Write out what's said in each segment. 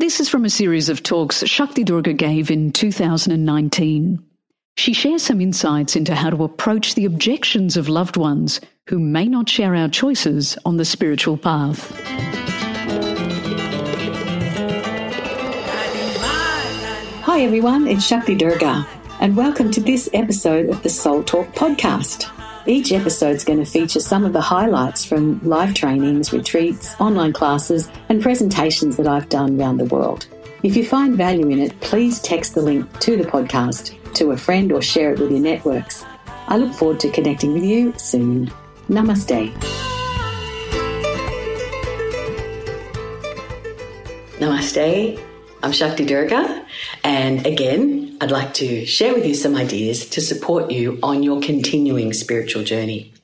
This is from a series of talks Shakti Durga gave in 2019. She shares some insights into how to approach the objections of loved ones who may not share our choices on the spiritual path. Hi everyone, it's Shakti Durga, and welcome to this episode of the Soul Talk podcast. Each episode is going to feature some of the highlights from live trainings, retreats, online classes, and presentations that I've done around the world. If you find value in it, please text the link to the podcast to a friend or share it with your networks. I look forward to connecting with you soon. Namaste. Namaste. I'm Shakti Durga, and again, I'd like to share with you some ideas to support you on your continuing spiritual journey.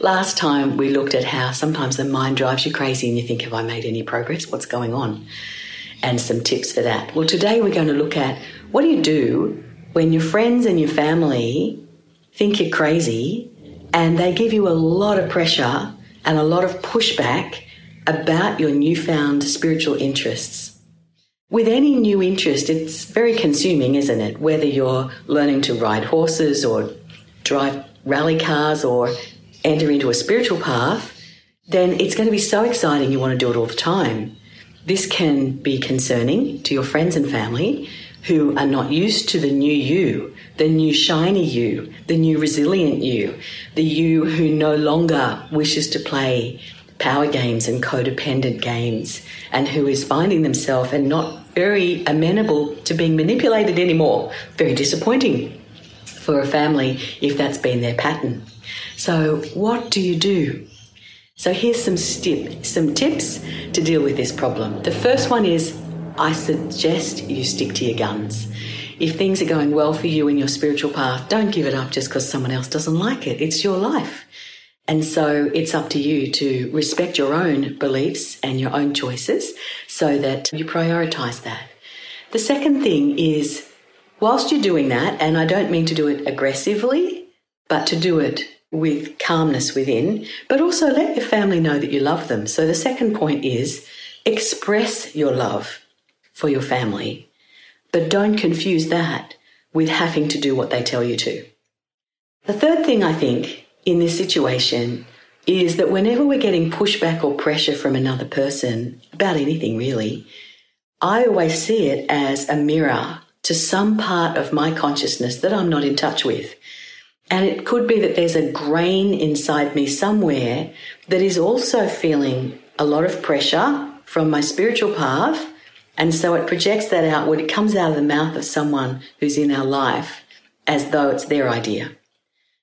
Last time we looked at how sometimes the mind drives you crazy and you think, Have I made any progress? What's going on? And some tips for that. Well, today we're going to look at what do you do when your friends and your family think you're crazy and they give you a lot of pressure and a lot of pushback about your newfound spiritual interests. With any new interest, it's very consuming, isn't it? Whether you're learning to ride horses or drive rally cars or enter into a spiritual path, then it's going to be so exciting you want to do it all the time. This can be concerning to your friends and family who are not used to the new you, the new shiny you, the new resilient you, the you who no longer wishes to play power games and codependent games and who is finding themselves and not very amenable to being manipulated anymore. Very disappointing for a family if that's been their pattern. So, what do you do? So, here's some, stip, some tips to deal with this problem. The first one is I suggest you stick to your guns. If things are going well for you in your spiritual path, don't give it up just because someone else doesn't like it. It's your life. And so it's up to you to respect your own beliefs and your own choices so that you prioritize that. The second thing is, whilst you're doing that, and I don't mean to do it aggressively, but to do it with calmness within, but also let your family know that you love them. So the second point is express your love for your family, but don't confuse that with having to do what they tell you to. The third thing I think in this situation is that whenever we're getting pushback or pressure from another person about anything really, I always see it as a mirror to some part of my consciousness that I'm not in touch with. And it could be that there's a grain inside me somewhere that is also feeling a lot of pressure from my spiritual path. And so it projects that outward. It comes out of the mouth of someone who's in our life as though it's their idea.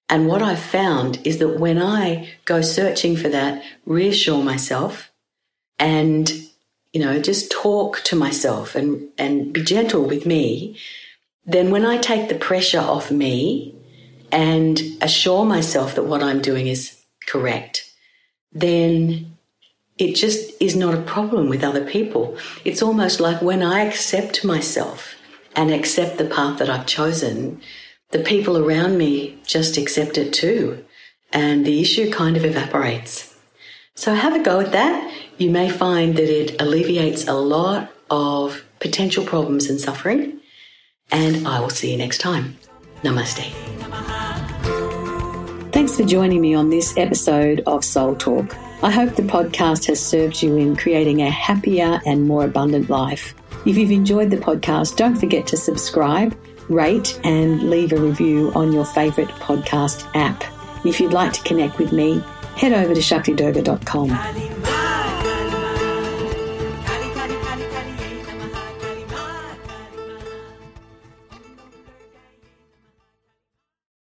And what I've found is that when I go searching for that, reassure myself and, you know, just talk to myself and, and be gentle with me, then when I take the pressure off me and assure myself that what I'm doing is correct, then it just is not a problem with other people. It's almost like when I accept myself and accept the path that I've chosen, the people around me just accept it too. And the issue kind of evaporates. So have a go at that. You may find that it alleviates a lot of potential problems and suffering. And I will see you next time. Namaste. Thanks for joining me on this episode of Soul Talk. I hope the podcast has served you in creating a happier and more abundant life. If you've enjoyed the podcast, don't forget to subscribe rate and leave a review on your favourite podcast app. If you'd like to connect with me, head over to shaktidurga.com.